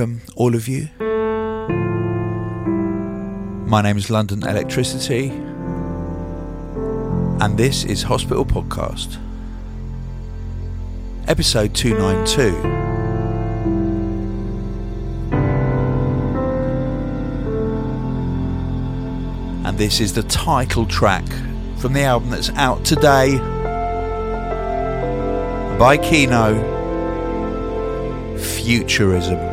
welcome, all of you. My name is London Electricity, and this is Hospital Podcast, episode 292. And this is the title track from the album that's out today by Keeno Futurism.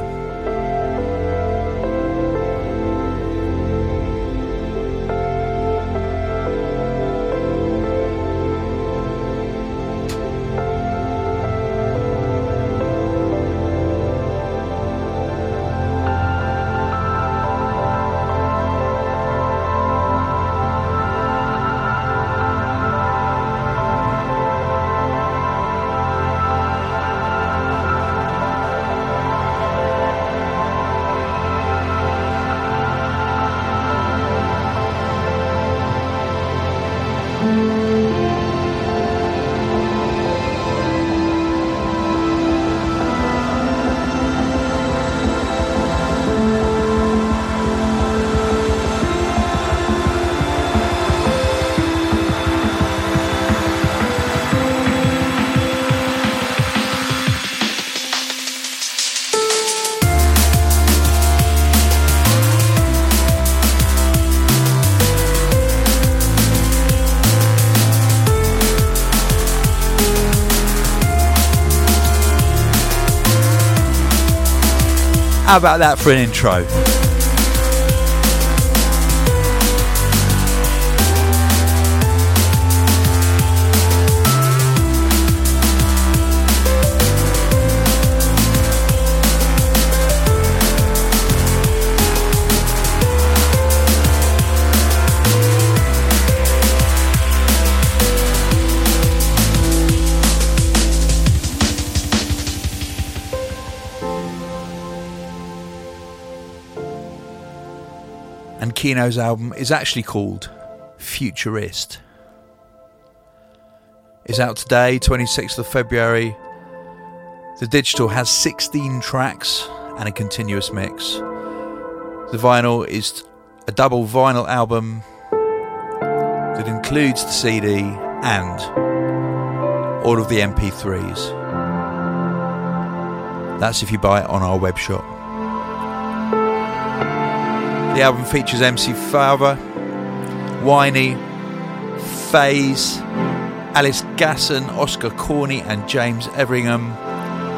How about that for an intro? Keeno's album is actually called Futurist. It's out today, 26th of February. The digital has 16 tracks and a continuous mix. The vinyl is a double vinyl album that includes the CD and all of the MP3s. That's if you buy it on our web shop. The album features MC Fava, Whiney, FaZe, Alice Gasson, Oscar Corney, and James Everingham.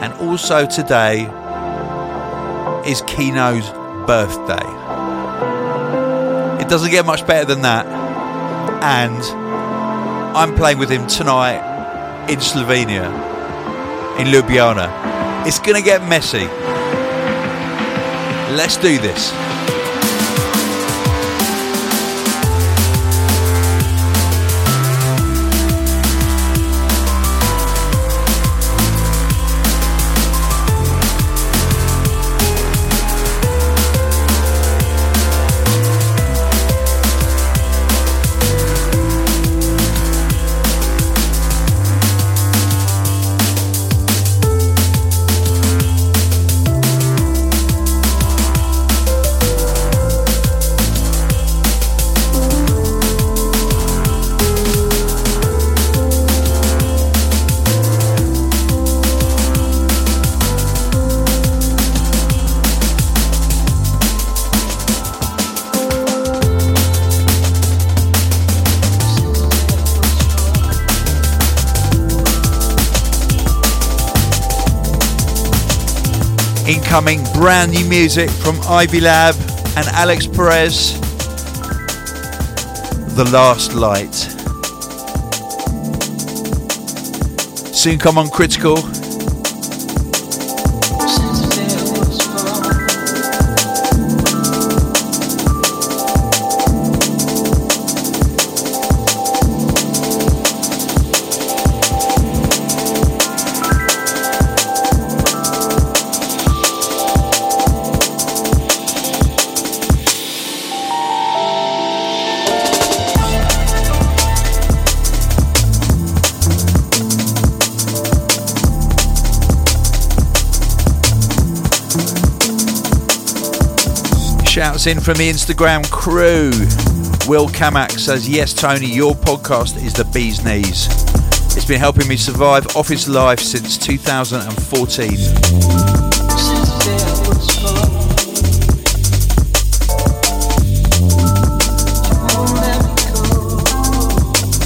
And also today is Keeno's birthday. It doesn't get much better than that. And I'm playing with him tonight in Slovenia, in Ljubljana. It's going to get messy. Let's do this. Incoming brand new music from Ivy Lab and Alex Perez. The Last Light. Soon come on Critical. Shouts in from the Instagram crew. Will Kamak says, Yes, Tony, your podcast is the bee's knees. It's been helping me survive office life since 2014.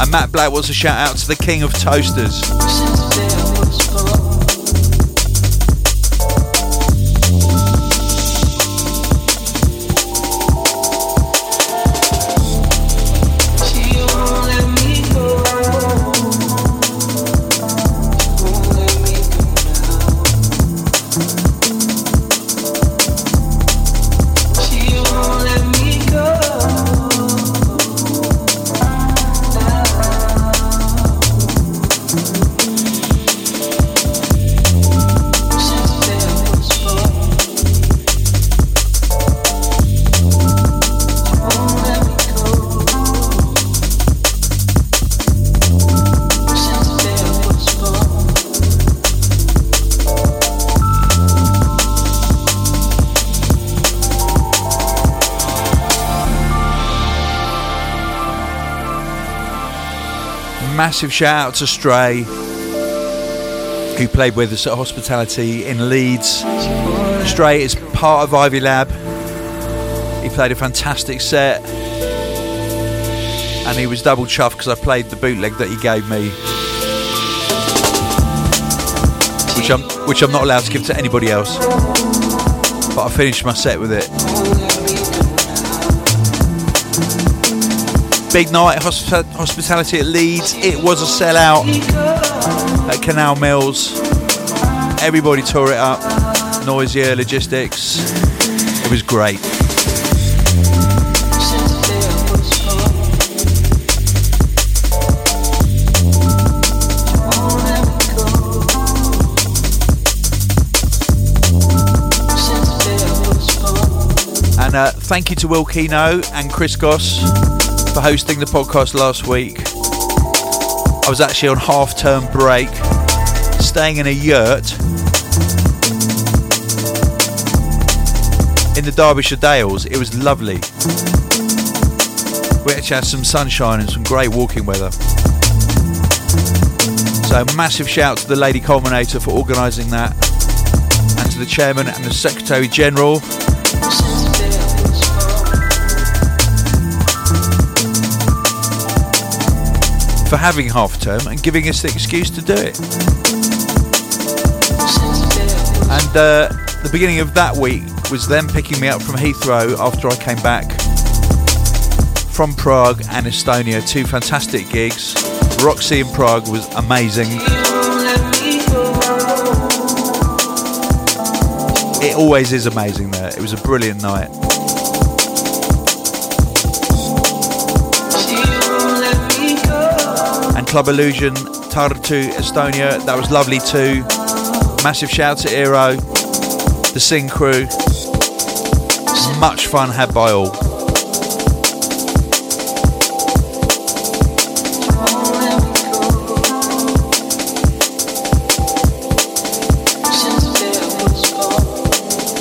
And Matt Black wants a shout out to the king of toasters. Massive shout out to Stray, who played with us at Hospitality in Leeds. Stray is part of Ivy Lab. He played a fantastic set, and he was double chuffed because I played the bootleg that he gave me, which I'm which I'm not allowed to give to anybody else. But I finished my set with it. Big night hosp- hospitality at Leeds. It was a sellout at Canal Mills. Everybody tore it up. Noisia logistics. It was great. And uh, thank you to Will Keeno and Chris Goss for hosting the podcast last week. I was actually on half term break, staying in a yurt in the Derbyshire Dales. It was lovely. We actually had some sunshine and some great walking weather. So, massive shout to the Lady Culminator for organising that, and to the Chairman and the Secretary General for having half term and giving us the excuse to do it. And uh, the beginning of that week was them picking me up from Heathrow after I came back from Prague and Estonia. Two fantastic gigs. Roxy in Prague was amazing. It always is amazing there. It was a brilliant night. Club Illusion, Tartu, Estonia. That was lovely too. Massive shout to Eero, the Sing crew. Much fun had by all.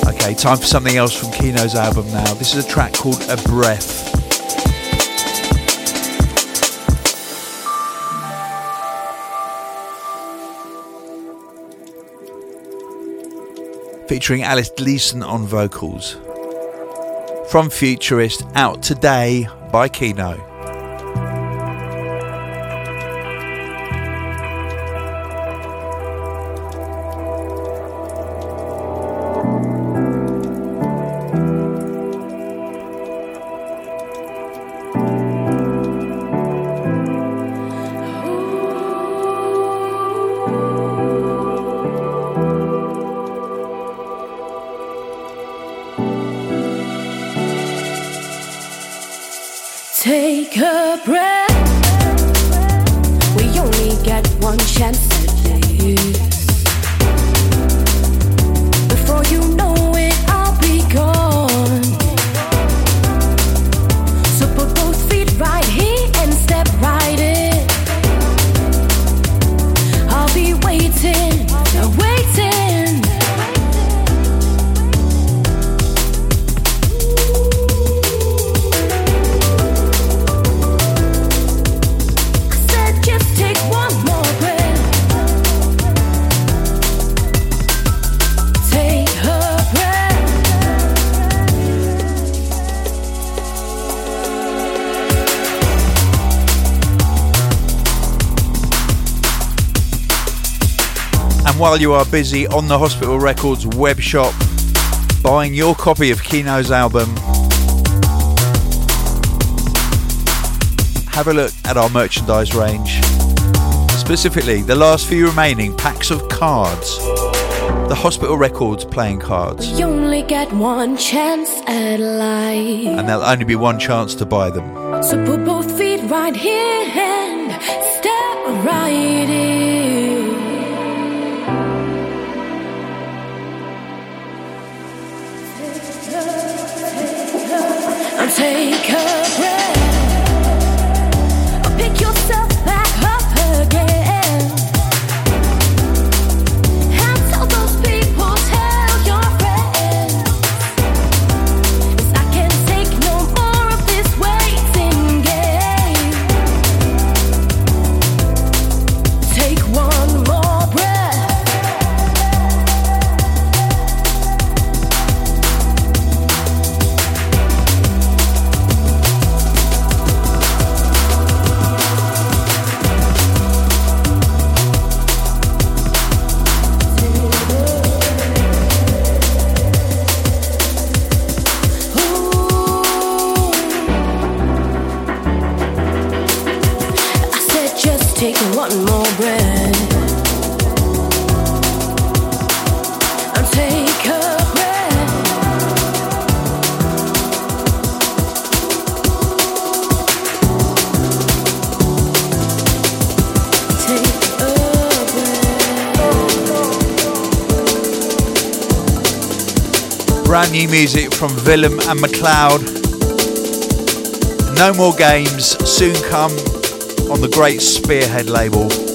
Okay, time for something else from Keeno's album now. This is a track called A Breath. Featuring Alice Gasson on vocals. From Futurist, out today by Keeno. While you are busy on the Hospital Records web shop buying your copy of Keeno's album, have a look at our merchandise range. Specifically, the last few remaining packs of cards. The Hospital Records playing cards. You only get one chance at life. And there'll only be one chance to buy them. So put both feet right here and step right in. Music from Willem and McLeod. No more games soon come on the great Spearhead label.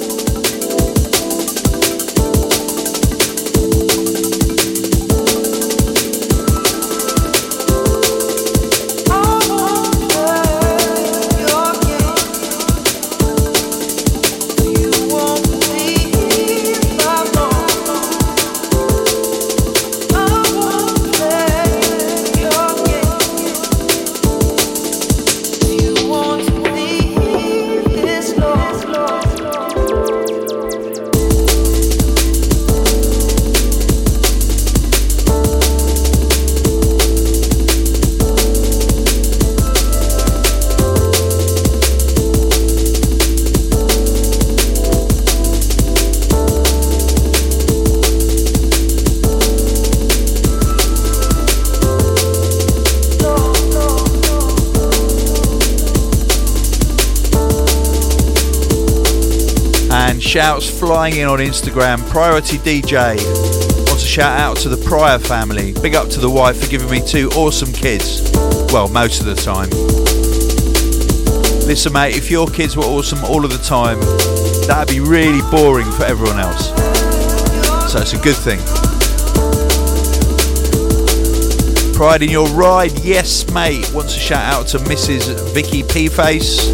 Flying in on Instagram. Priority DJ wants to shout out to the Pryor family. Big up to the wife for giving me two awesome kids. Well, most of the time. Listen, mate, if your kids were awesome all of the time, that'd be really boring for everyone else. So it's a good thing. Pride in your ride, yes, mate. Wants to shout out to Mrs. Vicky P Face.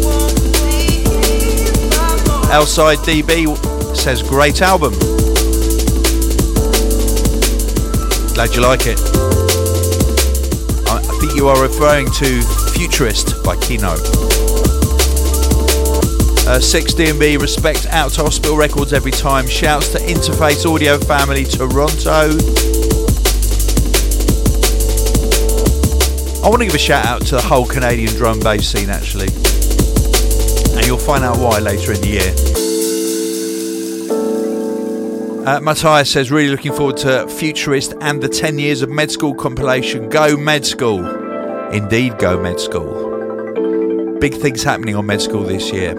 Outside DB says great album. Glad you like it. I think you are referring to Futurist by Keeno. Uh, 6DB respect out to Hospital Records every time. Shouts to Interface Audio Family Toronto. I want to give a shout out to the whole Canadian drum bass scene actually. And you'll find out why later in the year. Uh, Matthias says, really looking forward to Futurist and the 10 years of med school compilation. Go med school. Indeed, go med school. Big things happening on med school this year.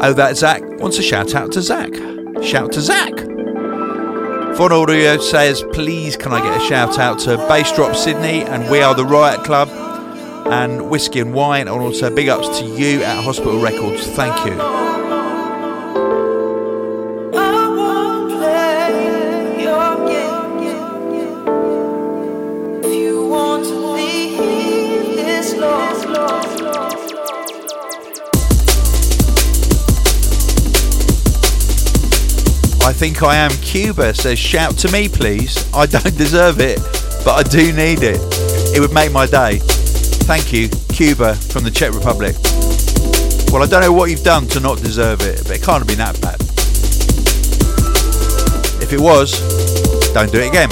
Oh, that Zach wants a shout out to Zach. Shout to Zach. Von Audio says, please can I get a shout out to Bass Drop Sydney and We Are the Riot Club and Whiskey and Wine and also big ups to you at Hospital Records. Thank you. Think I am Cuba says shout to me please. I don't deserve it, but I do need it. It would make my day. Thank you, Cuba from the Czech Republic. Well, I don't know what you've done to not deserve it, but it can't have been that bad. If it was, don't do it again.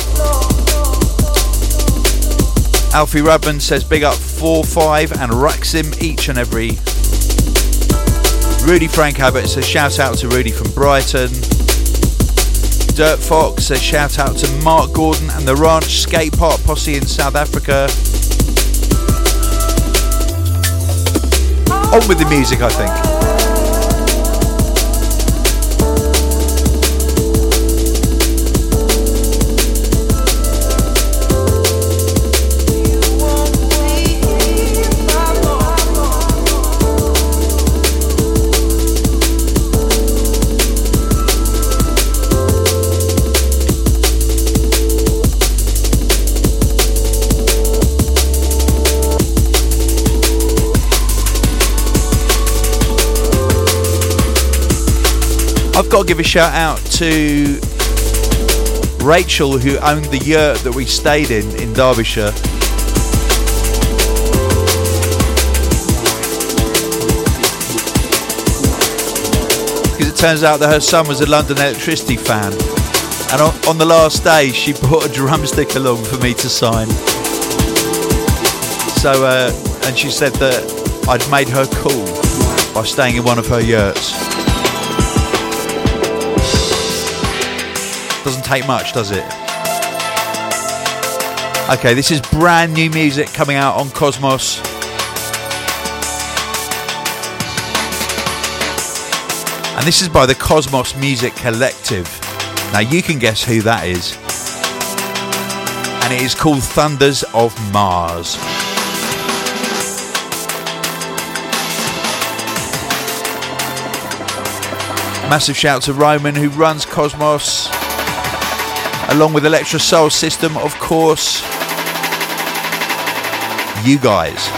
Alfie Rubman says big up 4 5 and Raxim each and every. Rudy Frank Abbott says shout out to Rudy from Brighton. Dirt Fox A shout out to Mark Gordon and the Ranch Skate Park Posse in South Africa. On with the music, I think. I've got to give a shout out to Rachel, who owned the yurt that we stayed in in Derbyshire. Because it turns out that her son was a London Electricity fan. And on, the last day, she brought a drumstick along for me to sign. So, uh, and she said that I'd made her cool by staying in one of her yurts. Doesn't take much, does it? Okay, this is brand new music coming out on Cosmos. And this is by the Cosmos Music Collective. Now you can guess who that is. And it is called Thunders of Mars. Massive shout to Roman who runs Cosmos along with Electrosoul System, of course. You guys.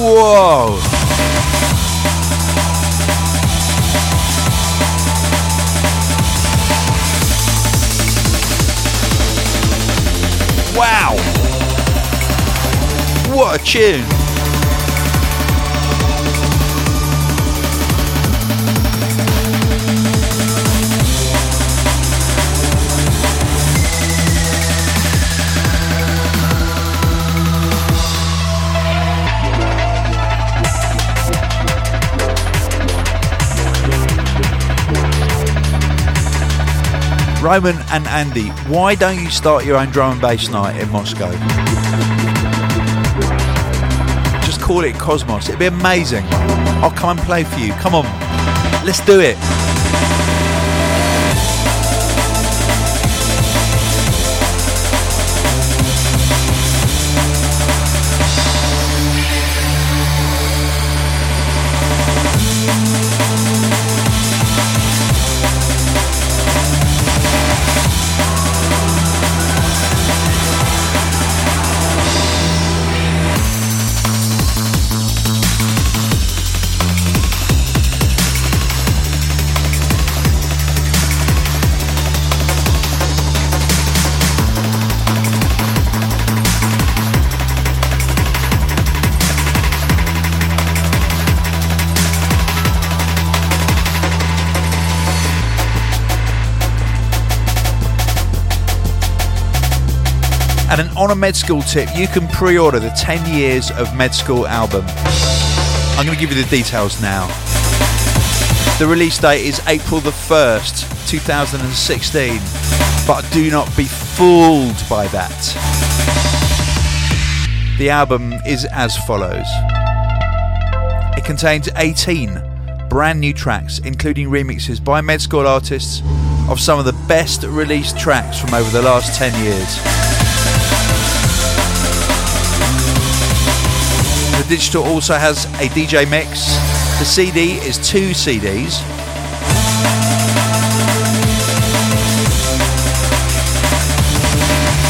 Whoa! Wow! What a tune! Roman and Andy, why don't you start your own drum and bass night in Moscow? Just call it Cosmos. It'd be amazing. I'll come and play for you. Come on. Let's do it. On a med school tip, you can pre-order the 10 years of med school album. I'm going to give you the details now. The release date is April the 1st, 2016. But do not be fooled by that. The album is as follows. It contains 18 brand new tracks, including remixes by med school artists of some of the best released tracks from over the last 10 years. Digital also has a DJ mix. The CD is two CDs.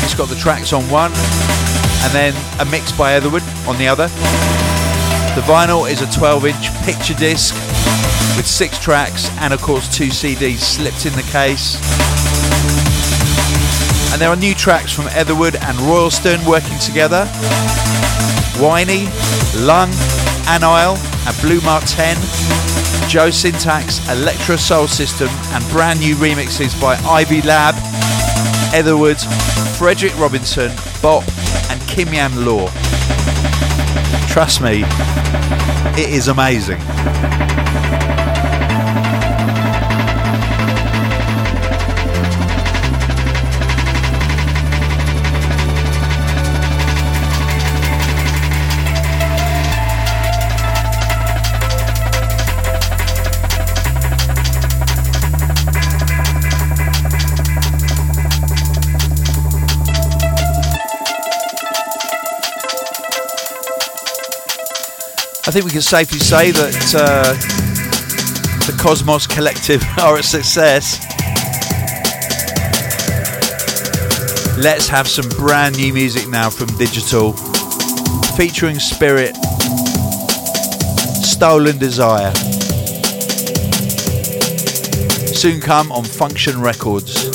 It's got the tracks on one and then a mix by Etherwood on the other. The vinyl is a 12 inch picture disc with six tracks and, of course, two CDs slipped in the case. And there are new tracks from Etherwood and Royalston working together. Whiney, Lung, Anile, and Blu Mar Ten, Joe Syntax, Electrosoul System, and brand new remixes by Ivy Lab, Etherwood, Frederic Robinson, Bop, and Kimyan Law. Trust me, it is amazing. I think we can safely say that uh, the Cosmos Collective are a success. Let's have some brand new music now from Digital, featuring Spirit, Stolen Desire. Soon come on Function Records.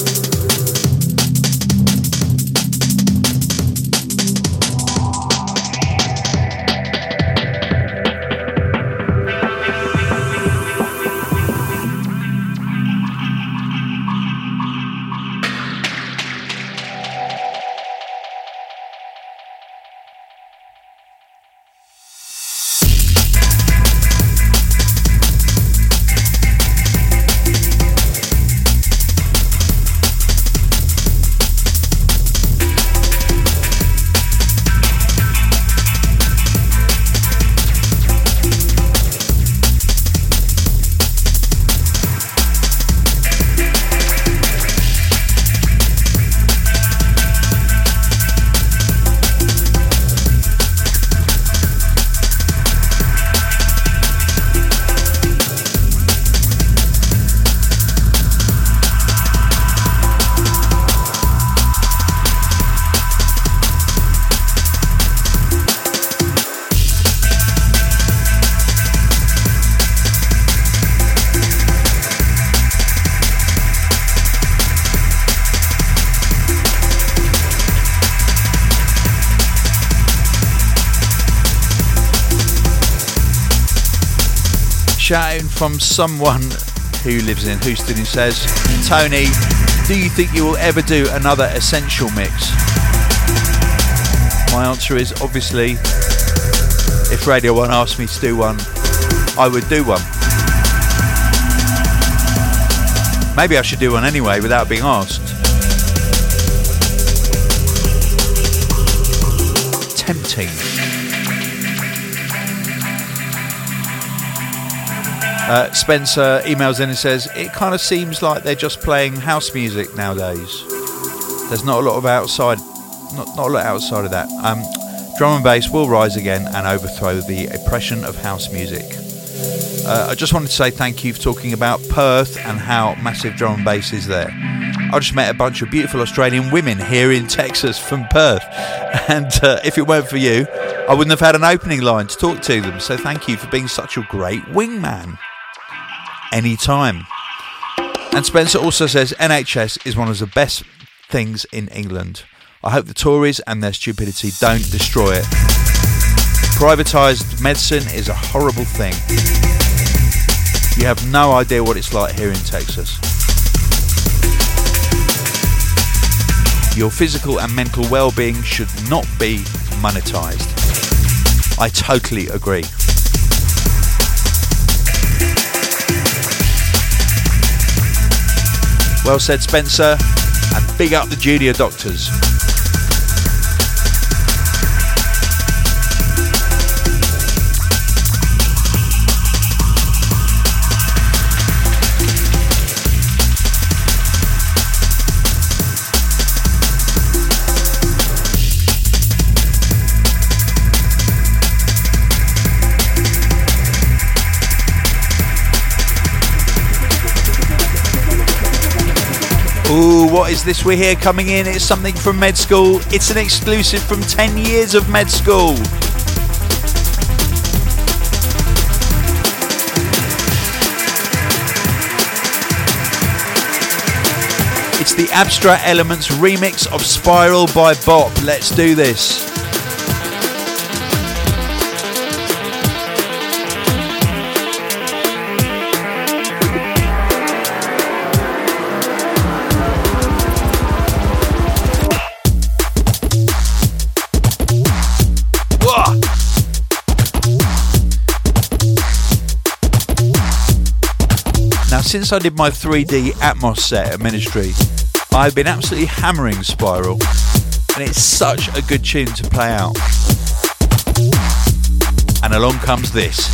Shouting from someone who lives in Houston who says, Tony, do you think you will ever do another Essential mix? My answer is obviously, if Radio 1 asked me to do one, I would do one. Maybe I should do one anyway without being asked. Tempting. Uh, Spencer emails in and says, It kind of seems like they're just playing house music nowadays. There's not a lot of outside, not, not a lot outside of that. Um, drum and bass will rise again and overthrow the oppression of house music. Uh, I just wanted to say thank you for talking about Perth and how massive drum and bass is there. I just met a bunch of beautiful Australian women here in Texas from Perth, and uh, if it weren't for you, I wouldn't have had an opening line to talk to them. So thank you for being such a great wingman anytime. And Spencer also says NHS is one of the best things in England. I hope the Tories and their stupidity don't destroy it. Privatised medicine is a horrible thing. You have no idea what it's like here in Texas. Your physical and mental well being should not be monetised. I totally agree. Well said, Spencer, and big up the junior doctors. is this we're here coming in? It's something from med school. It's an exclusive from 10 years of med school. It's the Abstract Elements remix of Spiral by Bop. Let's do this. Since I did my 3D Atmos set at Ministry, I've been absolutely hammering Spiral, and it's such a good tune to play out. And along comes this.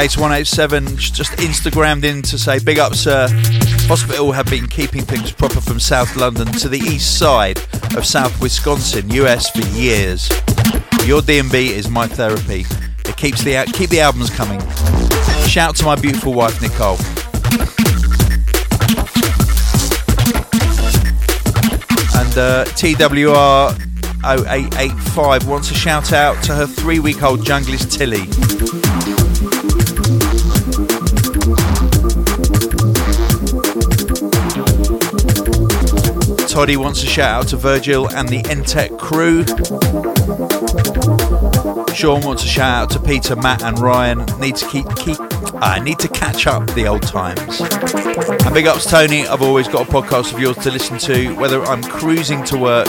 Headcase 187 just Instagrammed in to say, Big up, sir. Hospital have been keeping things proper from South London to the east side of South Wisconsin, US for years. Your D&B is my therapy. It keeps the keep the albums coming. Shout to my beautiful wife Nicole. And uh, TWR 0885 wants a shout out to her three week old junglist Tilly. Toddy wants a shout out to Virgil and the Entech crew. Sean wants a shout out to Peter, Matt, and Ryan. Need to keep keep. I need to catch up the old times. And big ups, Tony. I've always got a podcast of yours to listen to, whether I'm cruising to work,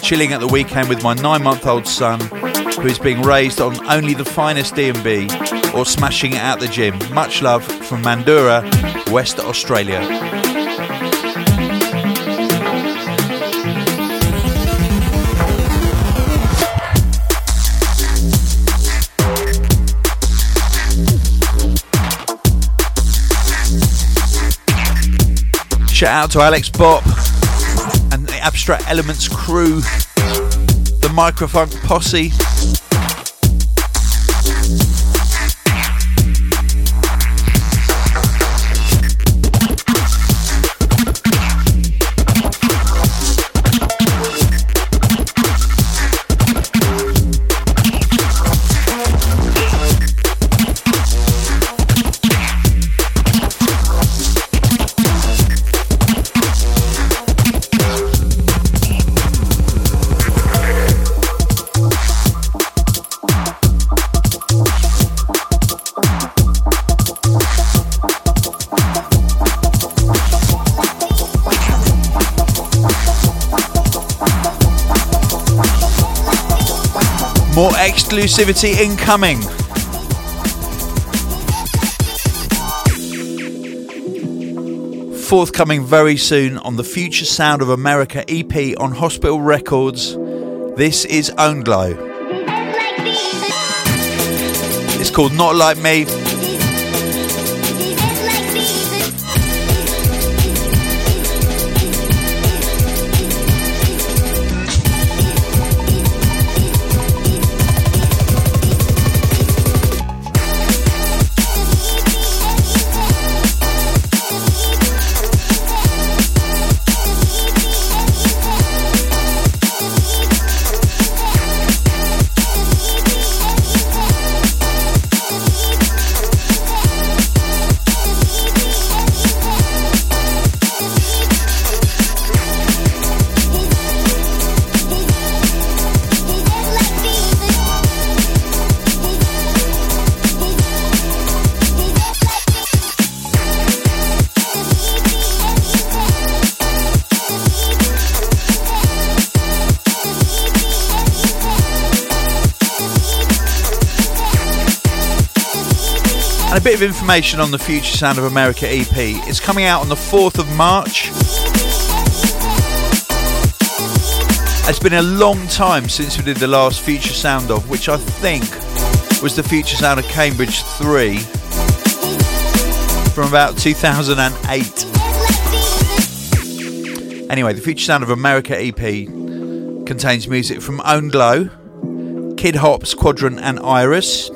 chilling at the weekend with my nine-month-old son, who is being raised on only the finest D&B, or smashing it at the gym. Much love from Mandurah, West Australia. Shout out to Alex Bop and the Abstract Elements crew, the Microfunk posse. Exclusivity incoming. Forthcoming very soon on the Future Sound of America EP on Hospital Records. This is Own Glow. It's called Not Like Me. Bit of information on the Future Sound of America EP. It's coming out on the 4th of March. It's been a long time since we did the last Future Sound of, which I think was the Future Sound of Cambridge 3 from about 2008. Anyway, the Future Sound of America EP contains music from Own Glow, Kid Hops, Quadrant and Iris,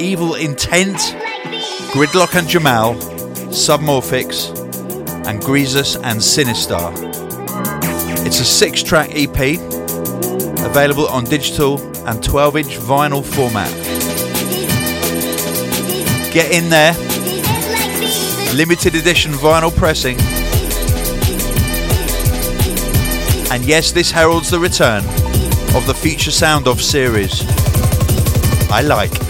Evil Intent, Gridlock and Jamal, Submorphics, and Greasus and Sinistar. It's a six track EP available on digital and 12 inch vinyl format. Get in there, limited edition vinyl pressing. And yes, this heralds the return of the Future Sound Off series. I like.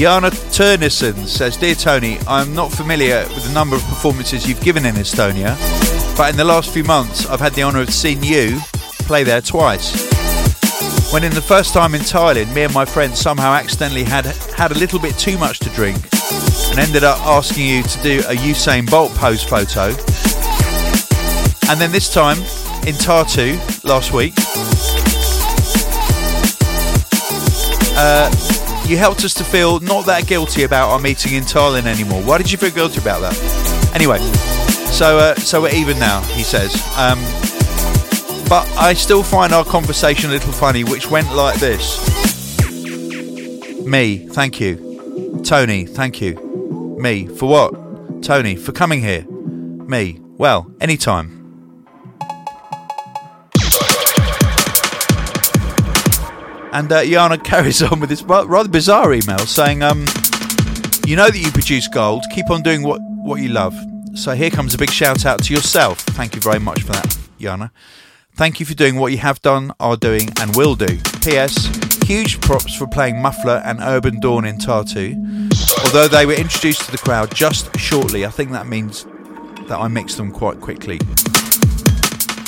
Jana Turnison says, Dear Tony, I'm not familiar with the number of performances you've given in Estonia, but in the last few months I've had the honour of seeing you play there twice. When in the first time in Thailand, me and my friends somehow accidentally had had a little bit too much to drink and ended up asking you to do a Usain Bolt pose photo. And then this time in Tartu last week, uh, you helped us to feel not that guilty about our meeting in Thailand anymore. Why did you feel guilty about that? Anyway, so uh, so we're even now, he says. Um, but I still find our conversation a little funny, which went like this: Me, thank you. Tony, thank you. Me, for what? Tony, for coming here. Me, well, anytime. And uh, Yana carries on with this rather bizarre email saying, um, You know that you produce gold. Keep on doing what, what you love. So here comes a big shout out to yourself. Thank you very much for that, Yana. Thank you for doing what you have done, are doing, and will do. P.S. Huge props for playing Muffler and Urban Dawn in Tartu. Although they were introduced to the crowd just shortly, I think that means that I mixed them quite quickly.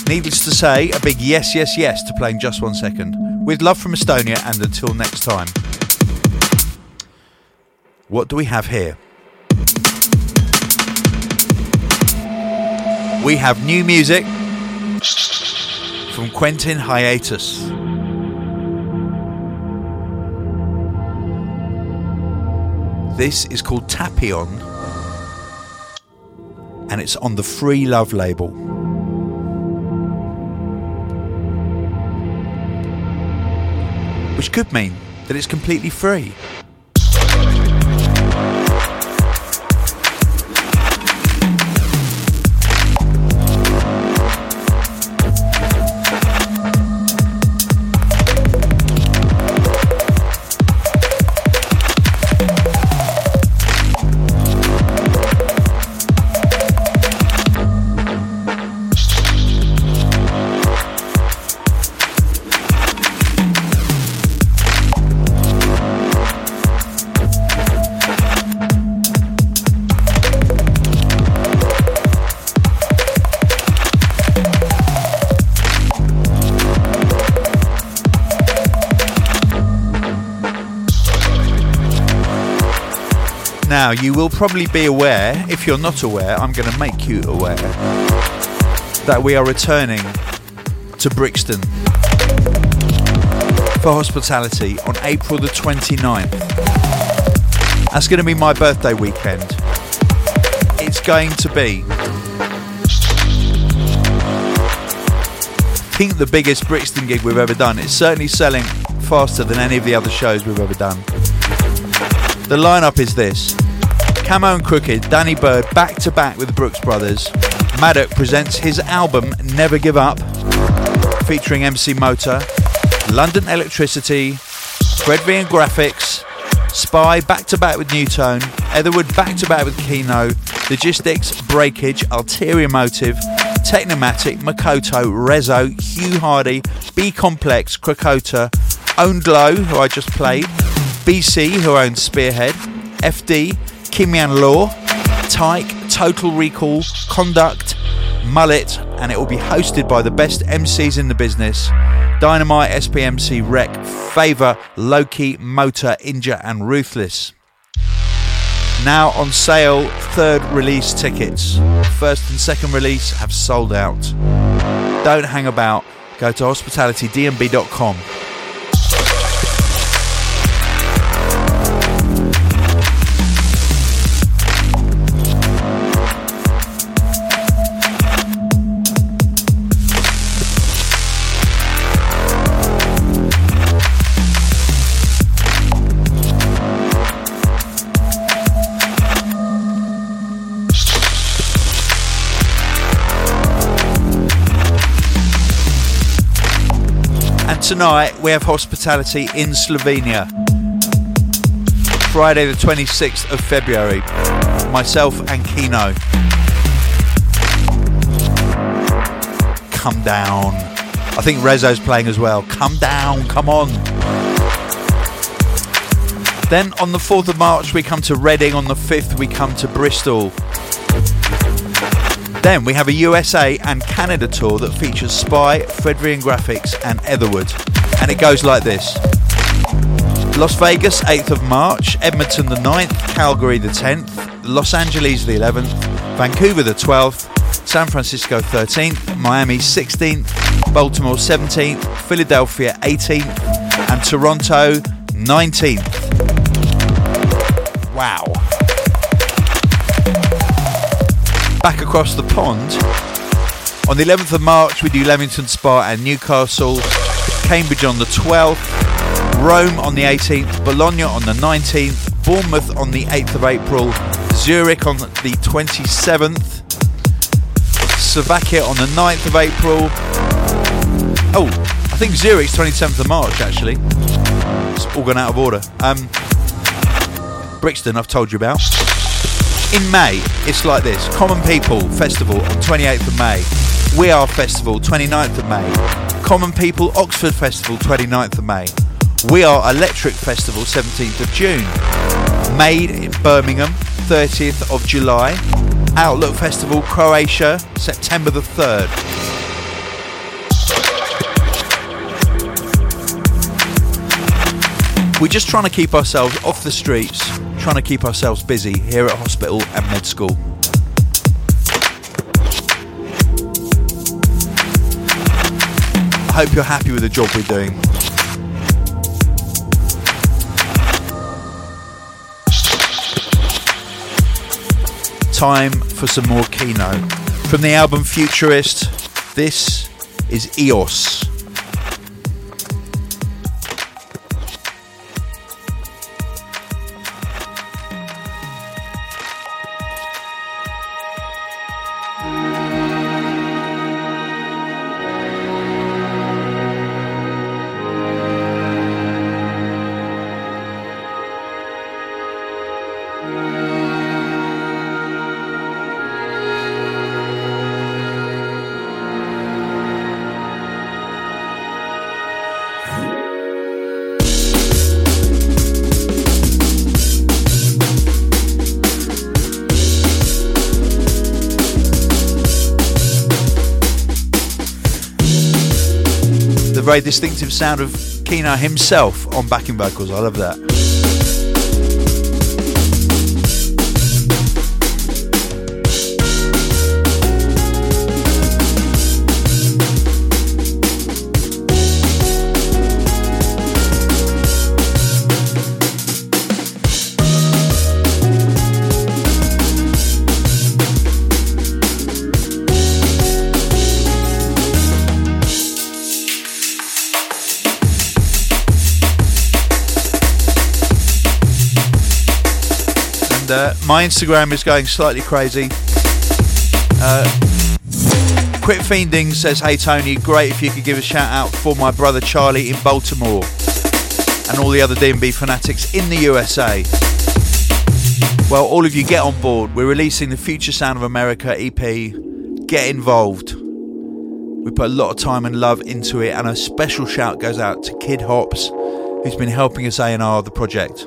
Needless to say, a big yes, yes, yes to playing Just One Second. With love from Estonia, and until next time. What do we have here? We have new music from Quentin Hiatus. This is called Tapion, and it's on the Free Love label. Which could mean that it's completely free. Now, you will probably be aware, if you're not aware, I'm going to make you aware, that we are returning to Brixton for hospitality on April the 29th. That's going to be my birthday weekend. It's going to be, I think, the biggest Brixton gig we've ever done. It's certainly selling faster than any of the other shows we've ever done. The lineup is this Camo and Krooked, Danny Byrd back to back with the Brooks Brothers. Maduk presents his album Never Give Up, featuring MC Motor, London Electricity, Fred V and Grafix, Spy back to back with Nu:Tone, Etherwood back to back with Keeno, Logistics, Breakage, Ulterior Motive, Technimatic, Makoto, Rezo, Hugh Hardie, B Complex, Krakota, Own Glow, who I just played, BC, who owns Spearhead, FD, Kimyan Law, Tyke, Total Recall, Conduct, Mullet, and it will be hosted by the best MCs in the business Dynamite, SPMC, Rec, Favor, Loki, Motor, Inja, and Ruthless. Now on sale, third release tickets. First and second release have sold out. Don't hang about. Go to hospitalitydnb.com. tonight we have hospitality in Slovenia. Friday, the 26th of February. Myself and Keeno. Come down. I think Rezo's playing as well. Come down, come on. Then on the 4th of March, we come to Reading. On the 5th, we come to Bristol. Then we have a USA and Canada tour that features Spy, Fredrian Grafix, and Etherwood. And it goes like this Las Vegas, 8th of March, Edmonton, the 9th, Calgary, the 10th, Los Angeles, the 11th, Vancouver, the 12th, San Francisco, 13th, Miami, 16th, Baltimore, 17th, Philadelphia, 18th, and Toronto, 19th. Wow. Back across the pond. On the 11th of March, we do Leamington Spa and Newcastle, Cambridge on the 12th, Rome on the 18th, Bologna on the 19th, Bournemouth on the 8th of April, Zurich on the 27th, Slovakia on the 9th of April. Oh, I think Zurich's 27th of March actually. It's all gone out of order. Um, Brixton, I've told you about. In May, it's like this. Common People Festival on 28th of May, We Are Festival 29th of May, Common People Oxford Festival 29th of May, We Are Electric Festival 17th of June, Made in Birmingham 30th of July, Outlook Festival Croatia September the 3rd. We're just trying to keep ourselves off the streets, trying to keep ourselves busy here at hospital and med school. I hope you're happy with the job we're doing. Time for some more Keeno. From the album Futurist, this is EOS. Very distinctive sound of Keeno himself on backing vocals. I love that. My Instagram is going slightly crazy. Uh, Quit Fiending says, Hey Tony, great if you could give a shout out for my brother Charlie in Baltimore and all the other DB fanatics in the USA. Well, all of you get on board. We're releasing the Future Sound of America EP get involved. We put a lot of time and love into it, and a special shout goes out to Kid Hops, who's been helping us A&R the project.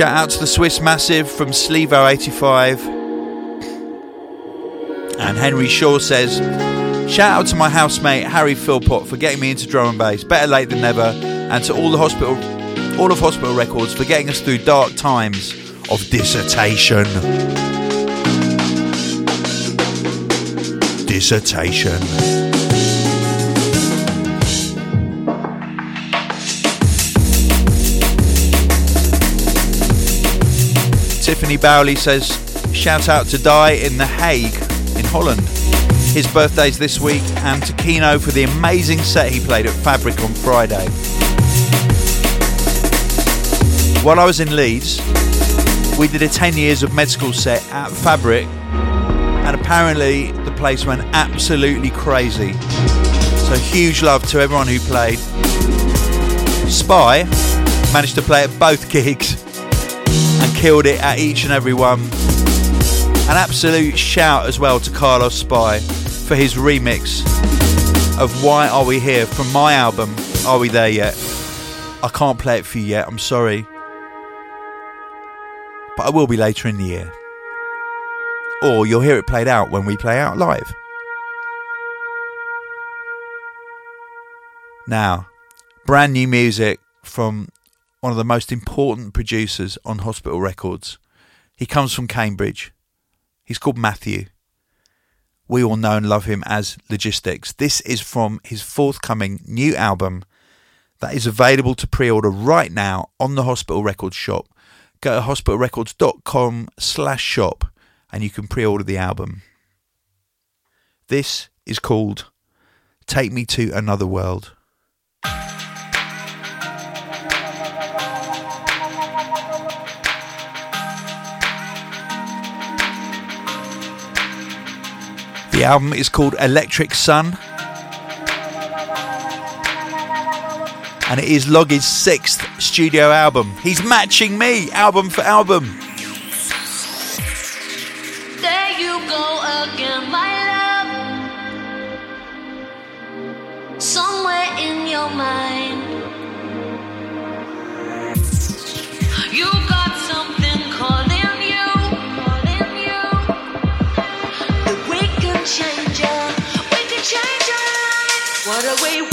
Shout out to the Swiss Massive from Slevo85. And Henry Shaw says, Shout out to my housemate Harry Philpott for getting me into drum and bass. Better late than never. And to all the hospital all of Hospital Records for getting us through dark times of dissertation. Dissertation. Tiffany Bowley says, shout out to Di in The Hague in Holland. His birthday's this week, and to Keeno for the amazing set he played at Fabric on Friday. While I was in Leeds, we did a 10 years of med school set at Fabric, and apparently the place went absolutely crazy. So, huge love to everyone who played. Spy managed to play at both gigs and killed it at each and every one. An absolute shout as well to Carlos Spy for his remix of Why Are We Here from my album, Are We There Yet? I can't play it for you yet, I'm sorry. But I will be later in the year. Or you'll hear it played out when we play out live. Now, brand new music from one of the most important producers on Hospital Records. He comes from Cambridge. He's called Matthew. We all know and love him as Logistics. This is from his forthcoming new album that is available to pre-order right now on the Hospital Records shop. Go to hospitalrecords.com slash shop and you can pre-order the album. This is called Take Me to Another World. The album is called Electric Sun. And it is Loggy's sixth studio album. He's matching me album for album. There you go again, my love. Somewhere in your mind, lives.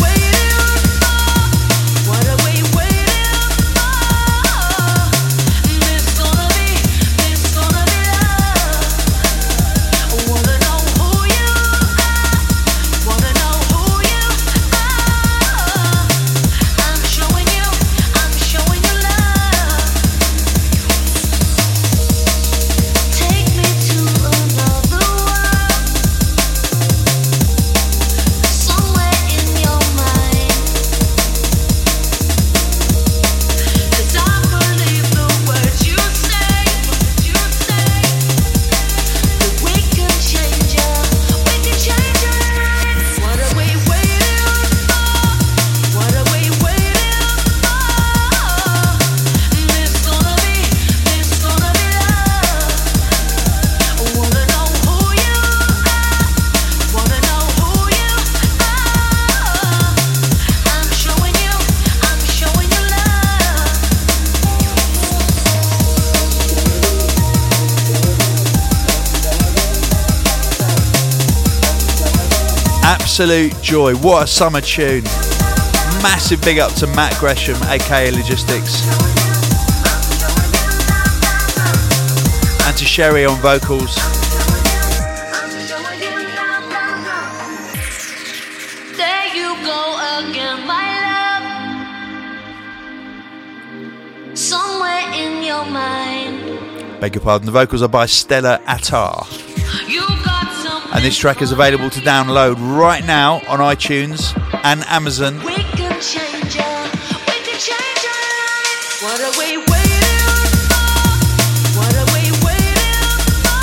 Absolute joy. What a summer tune. Massive big up to Matt Gresham, aka Logistics. And to Sherry on vocals. There you again, my love. Somewhere in your mind, Beg your pardon, the vocals are by Stella Attar. You got something. And this track is available to download right now on iTunes and Amazon. We can change it. We can change. What are we waiting for? What are we waiting for?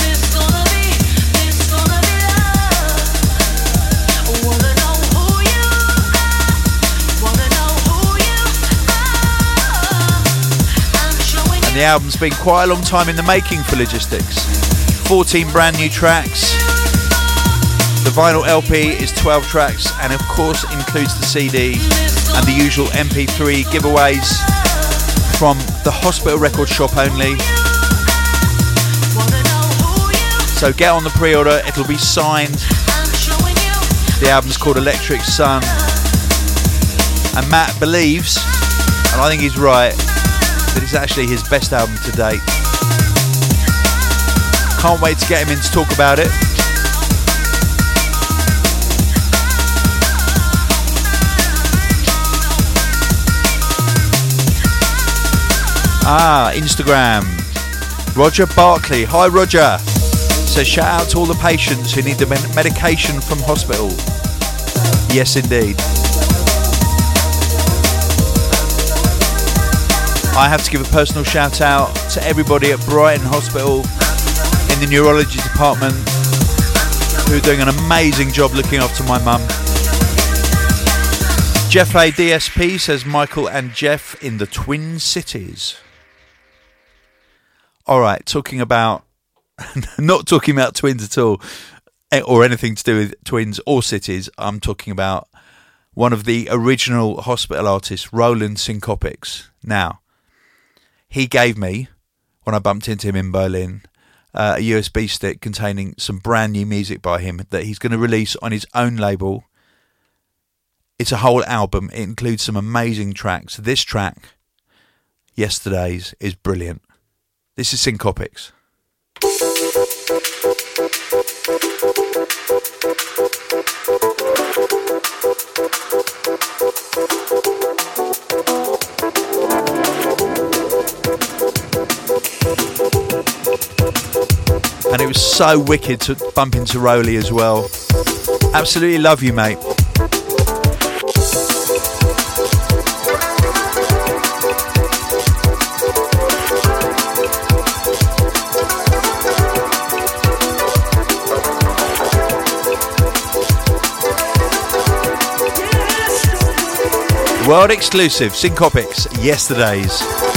This gonna be, this gonna be love. Wanna know who you are? Wanna know who you are? I'm The album's been quite a long time in the making for Logistics. 14 brand new tracks. The vinyl LP is 12 tracks and, of course, includes the CD and the usual MP3 giveaways from the Hospital Record Shop only. So get on the pre order, it'll be signed. The album's called Electric Sun. And Matt believes, and I think he's right, that it's actually his best album to date. Can't wait to get him in to talk about it. Ah, Instagram. Roger Barkley. Hi, Roger. Says shout out to all the patients who need the med- medication from hospital. Yes, indeed. I have to give a personal shout out to everybody at Brighton Hospital in the neurology department who are doing an amazing job looking after my mum. Jeff A. DSP says Michael and Jeff in the Twin Cities. All right, talking about not talking about twins at all, eh, or anything to do with twins or cities. I'm talking about one of the original hospital artists, Roland Syncopix. Now, he gave me when I bumped into him in Berlin uh, a USB stick containing some brand new music by him that he's going to release on his own label. It's a whole album. It includes some amazing tracks. This track, yesterday's, is brilliant. This is Syncopix. And it was so wicked to bump into Rowley as well. Absolutely love you, mate. World exclusive, Syncopix, yesterday's.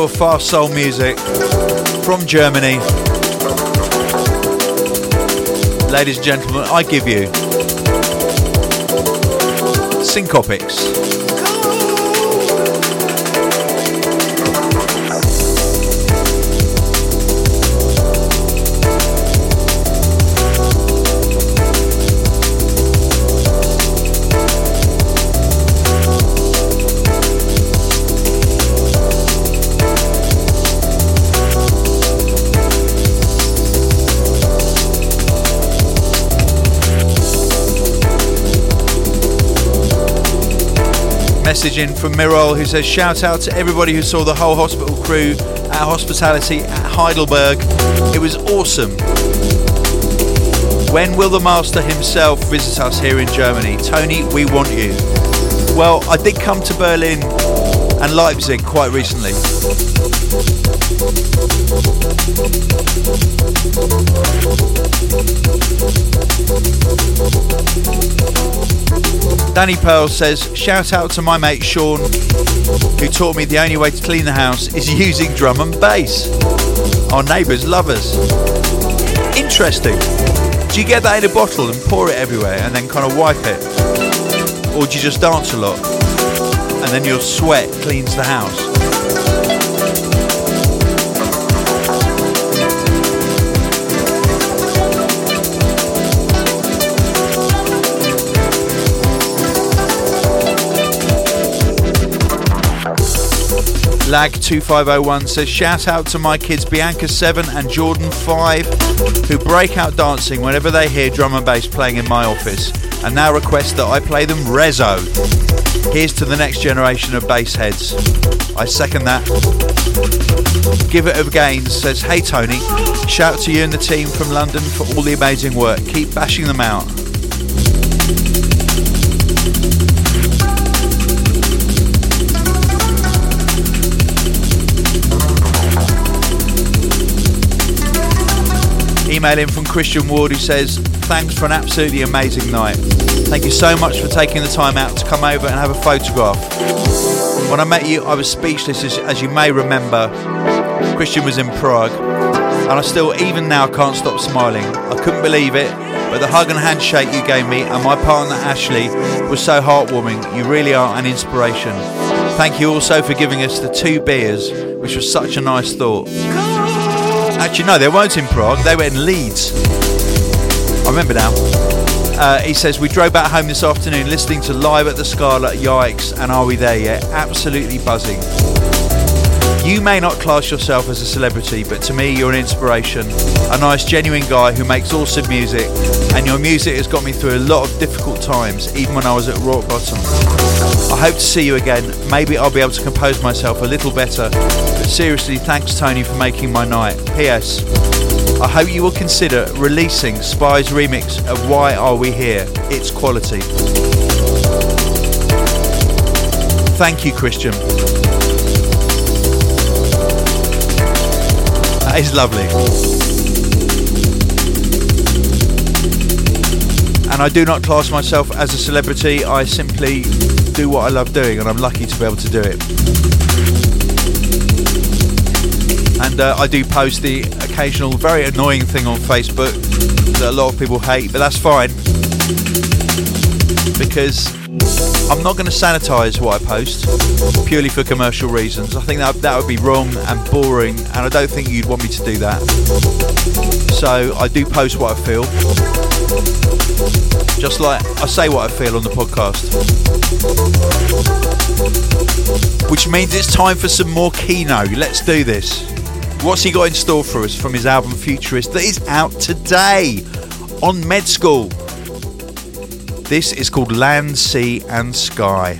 Pure fast soul music from Germany. Ladies and gentlemen, I give you Syncopix. Message in from Mirol who says shout out to everybody who saw the whole hospital crew at hospitality at Heidelberg. It was awesome. When will the master himself visit us here in Germany? Tony, we want you. Well, I did come to Berlin and Leipzig quite recently. Danny Pearl says, shout out to my mate Sean, who taught me the only way to clean the house is using drum and bass. Our neighbours love us. Interesting. Do you get that in a bottle and pour it everywhere and then kind of wipe it? Or do you just dance a lot and then your sweat cleans the house? Lag2501 says, Shout out to my kids Bianca7 and Jordan5 who break out dancing whenever they hear drum and bass playing in my office and now request that I play them Rezo. Here's to the next generation of bass heads. I second that. Give It of Gains says, Hey Tony, shout to you and the team from London for all the amazing work. Keep bashing them out. Email in from Christian Ward who says, Thanks for an absolutely amazing night. Thank you so much for taking the time out to come over and have a photograph. When I met you, I was speechless, as, as you may remember. Christian was in Prague, and I still, even now, can't stop smiling. I couldn't believe it, but the hug and handshake you gave me and my partner Ashley was so heartwarming. You really are an inspiration. Thank you also for giving us the two beers, which was such a nice thought. Actually, no, they weren't in Prague, they were in Leeds. I remember now. Uh, he says, We drove back home this afternoon listening to Live at the Scala, yikes, and are we there yet? Absolutely buzzing. You may not class yourself as a celebrity, but to me, you're an inspiration. A nice, genuine guy who makes awesome music, and your music has got me through a lot of difficult times, even when I was at rock bottom. I hope to see you again. Maybe I'll be able to compose myself a little better. But seriously, thanks, Tony, for making my night. P.S. I hope you will consider releasing Spy's remix of Why Are We Here? It's quality. Thank you, Christian. That is lovely. And I do not class myself as a celebrity, I simply do what I love doing, and I'm lucky to be able to do it. And uh, I do post the occasional very annoying thing on Facebook that a lot of people hate, but that's fine because I'm not going to sanitize what I post purely for commercial reasons. I think that that would be wrong and boring, and I don't think you'd want me to do that. So I do post what I feel, just like I say what I feel on the podcast. Which means it's time for some more Keeno. Let's do this. What's he got in store for us from his album Futurist that is out today on Med School? This is called Land, Sea and Sky.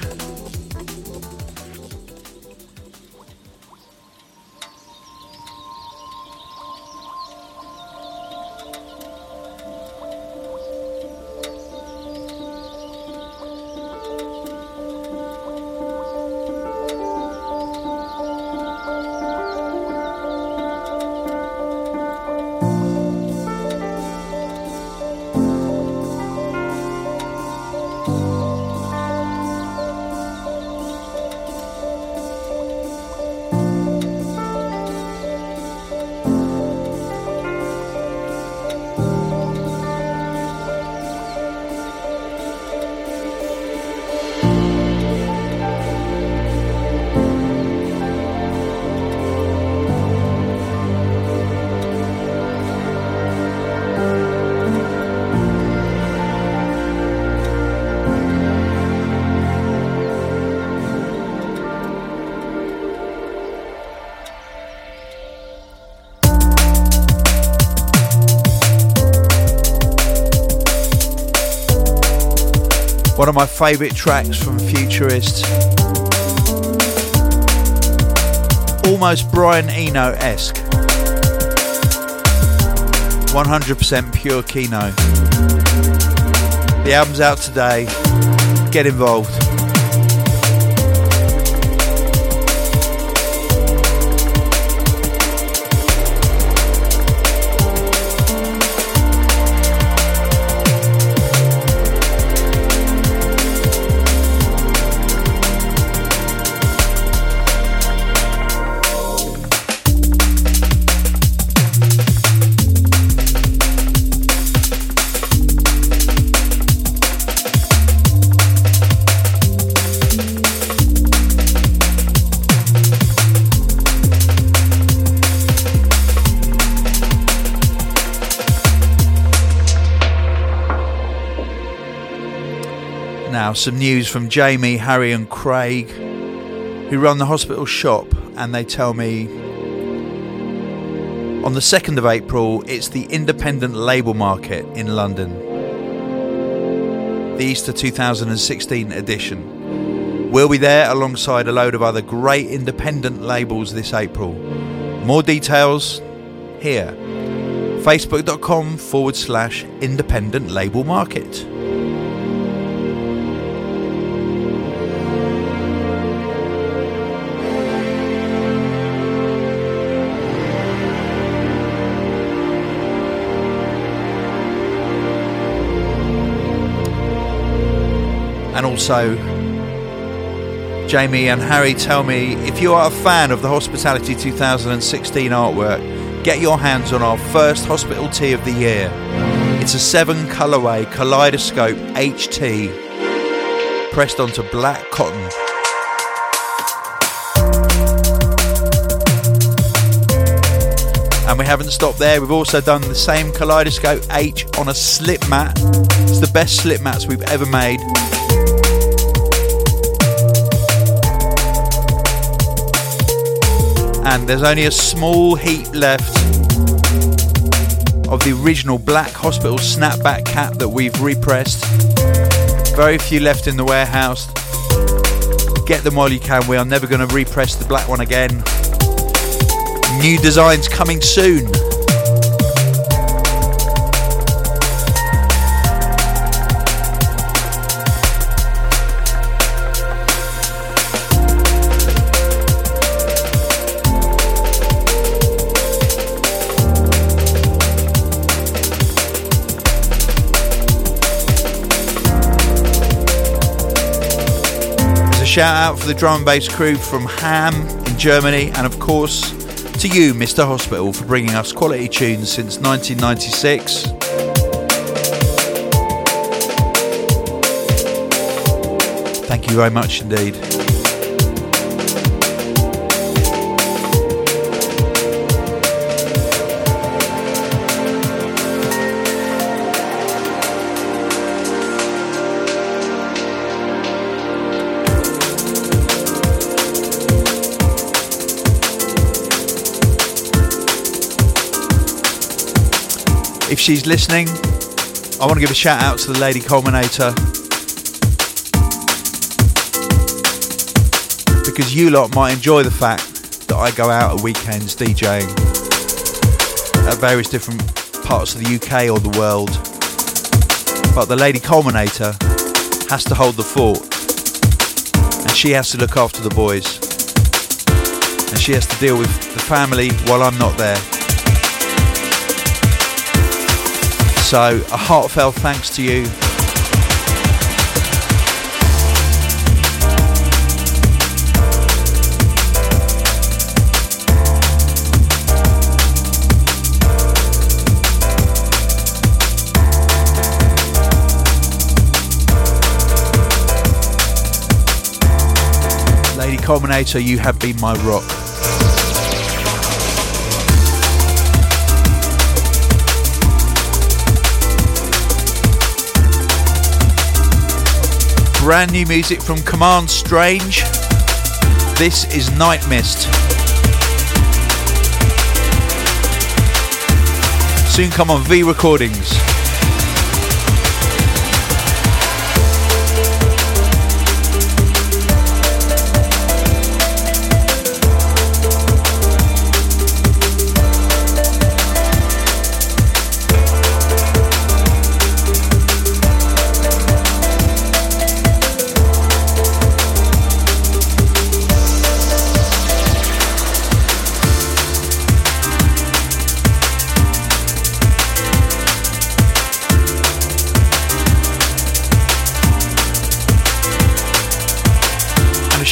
Favourite tracks from Futurist. Almost Brian Eno esque. 100% pure Keeno. The album's out today. Get involved. Now, some news from Jamie, Harry, and Craig, who run the hospital shop, and they tell me on the 2nd of April it's the independent label market in London, the Easter 2016 edition. We'll be there alongside a load of other great independent labels this April. More details here. Facebook.com forward slash independent label market. Also, Jamie and Harry tell me if you are a fan of the Hospitality 2016 artwork, get your hands on our first hospital tea of the year. It's a seven colorway kaleidoscope HT pressed onto black cotton. And we haven't stopped there, we've also done the same kaleidoscope H on a slip mat. It's the best slip mats we've ever made. And there's only a small heap left of the original black hospital snapback cap that we've repressed. Very few left in the warehouse. Get them while you can. We are never going to repress the black one again. New designs coming soon. Shout out for the drum and bass crew from Ham in Germany, and of course to you, Mr. Hospital, for bringing us quality tunes since 1996. Thank you very much indeed. If she's listening, I want to give a shout out to the Lady Culminator. Because you lot might enjoy the fact that I go out at weekends DJing at various different parts of the UK or the world. But the Lady Culminator has to hold the fort. And she has to look after the boys. And she has to deal with the family while I'm not there. So, a heartfelt thanks to you. Lady Culminator, you have been my rock. Brand new music from Command Strange. This is Night Mist. Soon come on V Recordings.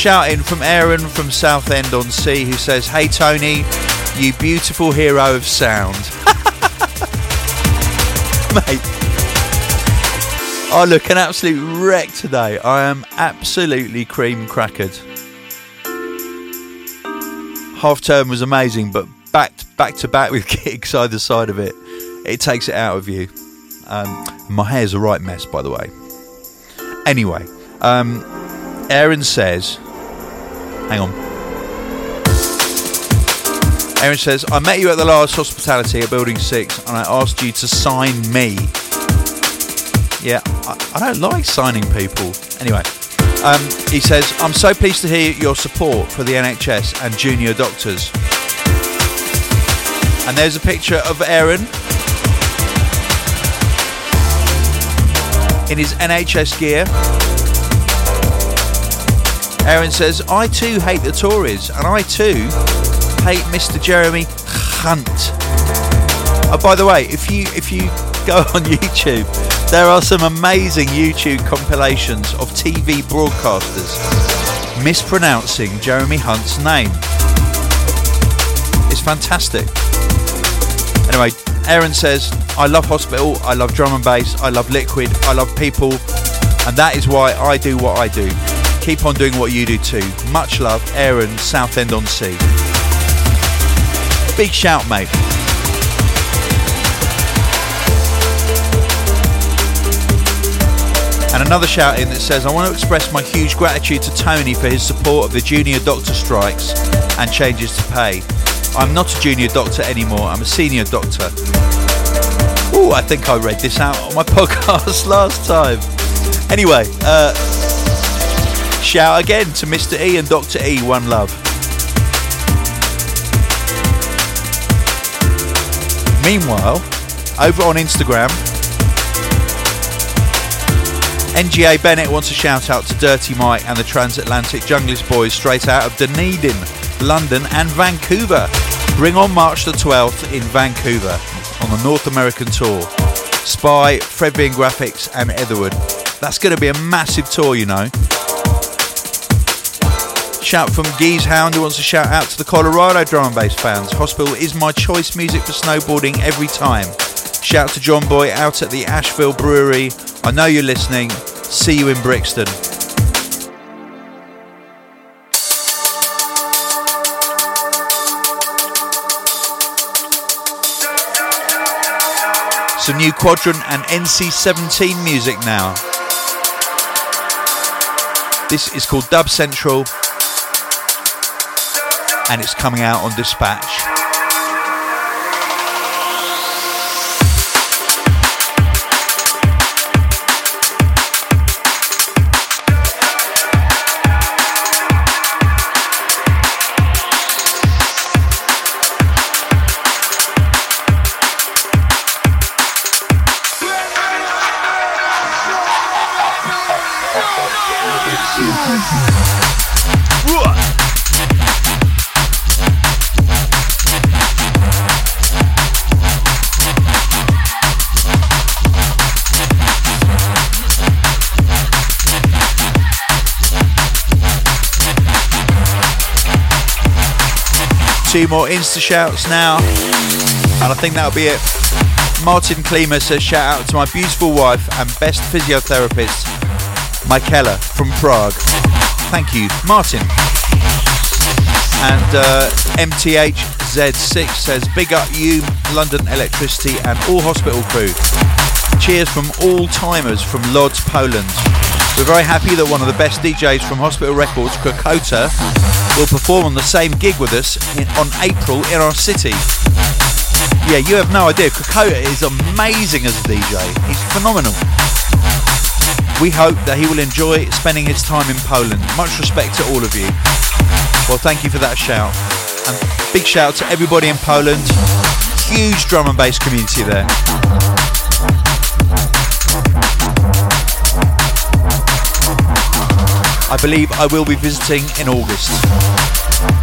Shout in from Aaron from Southend on Sea who says, Hey Tony, you beautiful hero of sound. Mate. I look an absolute wreck today. I am absolutely cream crackered. Half term was amazing, but back back to back with gigs either side of it, it takes it out of you. Um, my hair's a right mess, by the way. Anyway, um, Aaron says, hang on. Aaron says, I met you at the last hospitality at Building 6 and I asked you to sign me. Yeah, I, I don't like signing people. Anyway, Um, he says, I'm so pleased to hear your support for the NHS and junior doctors. And there's a picture of Aaron in his NHS gear. Aaron says, I too hate the Tories, and I too hate Mr. Jeremy Hunt. Oh, by the way, if you if you go on YouTube, there are some amazing YouTube compilations of TV broadcasters mispronouncing Jeremy Hunt's name. It's fantastic. Anyway, Aaron says, I love hospital, I love drum and bass, I love liquid, I love people, and that is why I do what I do. Keep on doing what you do too. Much love, Aaron, Southend on Sea. Big shout, mate. And another shout in that says, I want to express my huge gratitude to Tony for his support of the junior doctor strikes and changes to pay. I'm not a junior doctor anymore, I'm a senior doctor. Oh, I think I read this out on my podcast last time. Anyway, uh, shout again to Mr. E and Dr. E, one love. Meanwhile, over on Instagram, NGA Bennett wants a shout out to Dirty Mike and the Transatlantic Junglist Boys straight out of Dunedin, London, and Vancouver. Bring on March the 12th in Vancouver on the North American tour. Spy, Fred V & Grafix, and Etherwood. That's going to be a massive tour, you know. Shout from Geese Hound who wants a shout out to the Colorado drum and bass fans. Hospital is my choice music for snowboarding every time. Shout to John Boy out at the Asheville Brewery. I know you're listening. See you in Brixton. Some new Quadrant and NC17 music now. This is called Dub Central and it's coming out on Dispatch. Two more Insta shouts now, and I think that'll be it. Martin Klima says, Shout out to my beautiful wife and best physiotherapist, Michaela from Prague. Thank you, Martin. And uh, MTHZ6 says, Big up you, London Electricity, and all hospital crew. Cheers from all timers from Lodz, Poland. We're very happy that one of the best DJs from Hospital Records, Krakota, will perform on the same gig with us in, on April in our city. Yeah, you have no idea. Krakota is amazing as a DJ. He's phenomenal. We hope that he will enjoy spending his time in Poland. Much respect to all of you. Well, thank you for that shout. And big shout to everybody in Poland. Huge drum and bass community there. I believe I will be visiting in August.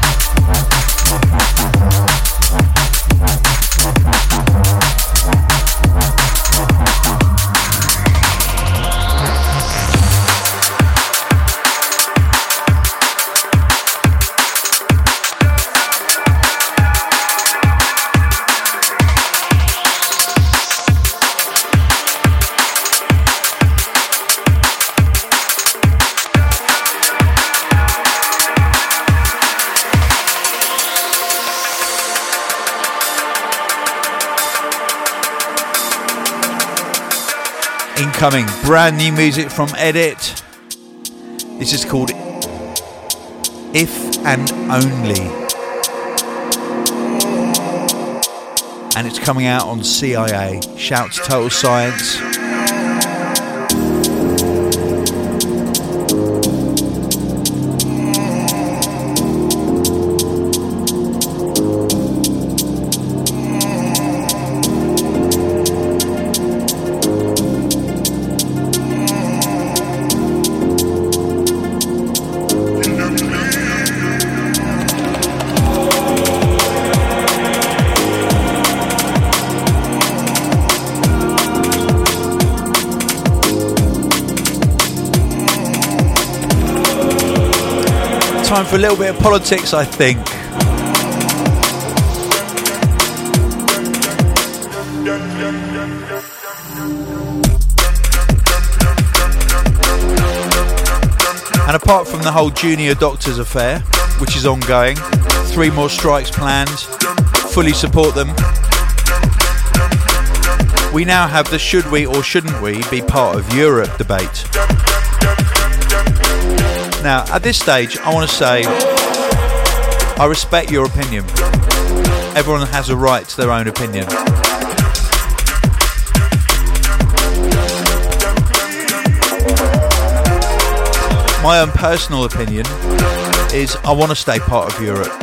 Incoming brand new music from Edit. This is called If and Only. And it's coming out on CIA. Shout to Total Science. For a little bit of politics, I think. And apart from the whole junior doctors affair, which is ongoing, three more strikes planned, fully support them. We now have the should we or shouldn't we be part of Europe debate. Now, at this stage, I want to say I respect your opinion. Everyone has a right to their own opinion. My own personal opinion is I want to stay part of Europe.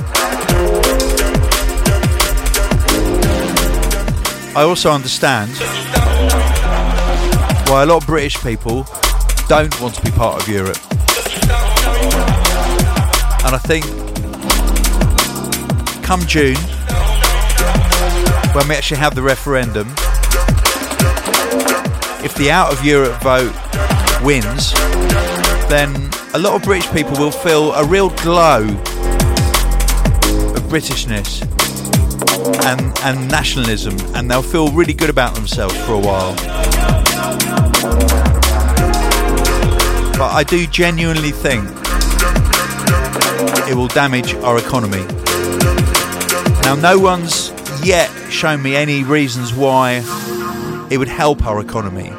I also understand why a lot of British people don't want to be part of Europe. And I think come June, when we actually have the referendum, if the out of Europe vote wins, then a lot of British people will feel a real glow of Britishness and, and nationalism, and they'll feel really good about themselves for a while. But I do genuinely think it will damage our economy. Now, no one's yet shown me any reasons why it would help our economy.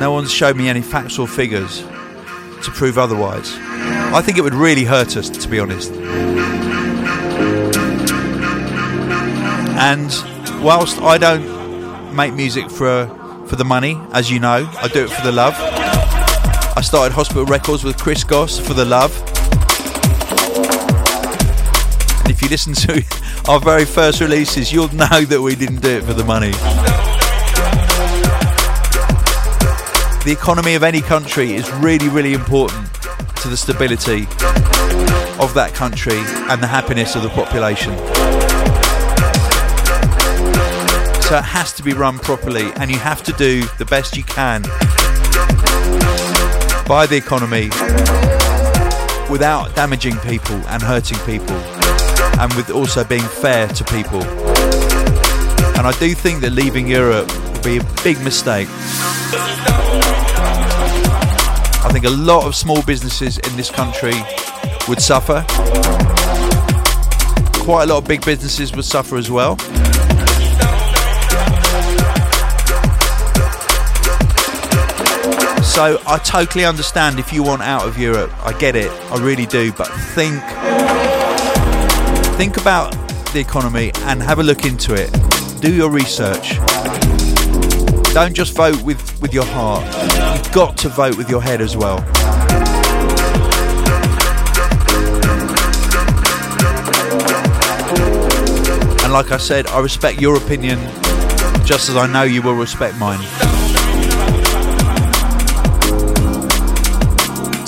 No one's showed me any facts or figures to prove otherwise. I think it would really hurt us, to be honest. And whilst I don't make music for for the money, as you know, I do it for the love. I started Hospital Records with Chris Goss for the love. And if you listen to our very first releases, you'll know that we didn't do it for the money. The economy of any country is really, really important to the stability of that country and the happiness of the population. So it has to be run properly, and you have to do the best you can by the economy without damaging people and hurting people, and with also being fair to people. And I do think that leaving Europe would be a big mistake. I think a lot of small businesses in this country would suffer. Quite a lot of big businesses would suffer as well. So I totally understand if you want out of Europe. I get it. I really do. But think think about the economy and have a look into it. Do your research. Don't just vote with, with your heart. You've got to vote with your head as well. And like I said, I respect your opinion just as I know you will respect mine.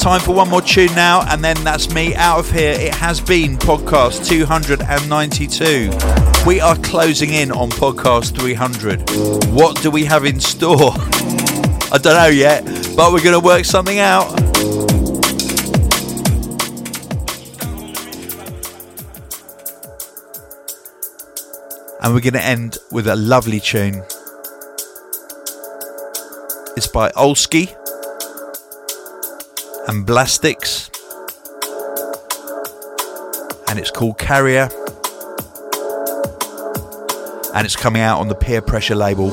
Time for one more tune now, and then that's me out of here. It has been podcast 292. We are closing in on podcast 300. What do we have in store? I don't know yet, but we're going to work something out. And we're going to end with a lovely tune. It's by Olski and Blastix. And it's called Carrier. And it's coming out on the Peer Pressure label.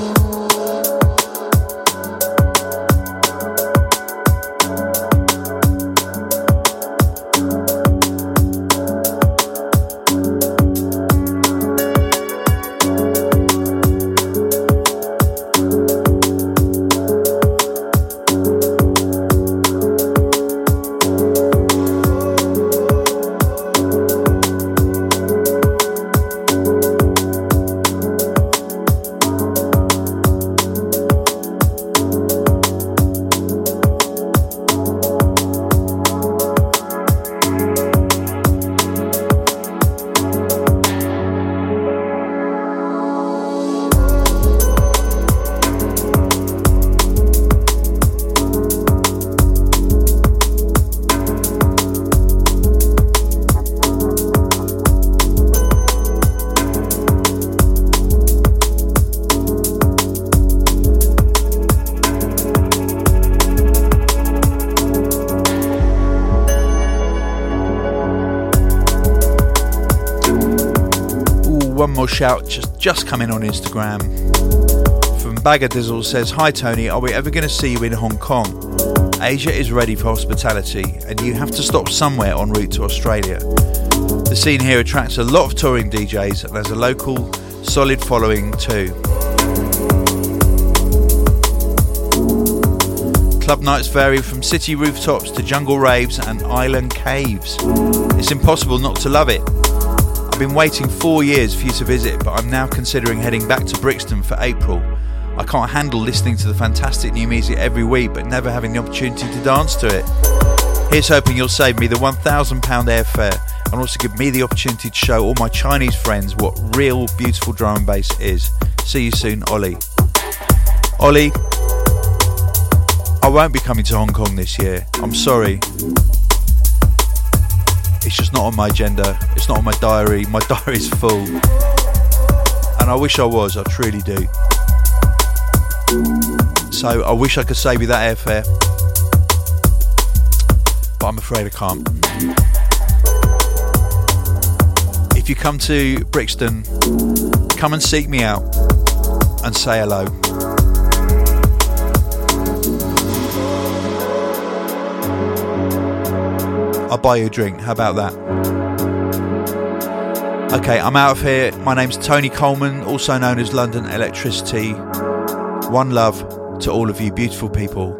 Shout just just come in on Instagram. From Bagger Dizzle says, Hi Tony, are we ever going to see you in Hong Kong? Asia is ready for hospitality, and you have to stop somewhere en route to Australia. The scene here attracts a lot of touring DJs and has a local solid following too. Club nights vary from city rooftops to jungle raves and island caves. It's impossible not to love it. I've been waiting four years for you to visit, but I'm now considering heading back to Brixton for April. I can't handle listening to the fantastic new music every week, but never having the opportunity to dance to it. Here's hoping you'll save me the £1,000 airfare and also give me the opportunity to show all my Chinese friends what real beautiful drum and bass is. See you soon, Ollie. Ollie, I won't be coming to Hong Kong this year. I'm sorry. It's just not on my agenda. It's not on my diary. My diary's full. And I wish I was, I truly do. So I wish I could save you that airfare. But I'm afraid I can't. If you come to Brixton, come and seek me out and say hello. I'll buy you a drink. How about that? Okay, I'm out of here. My name's Tony Colman, also known as London Electricity. One love to all of you beautiful people.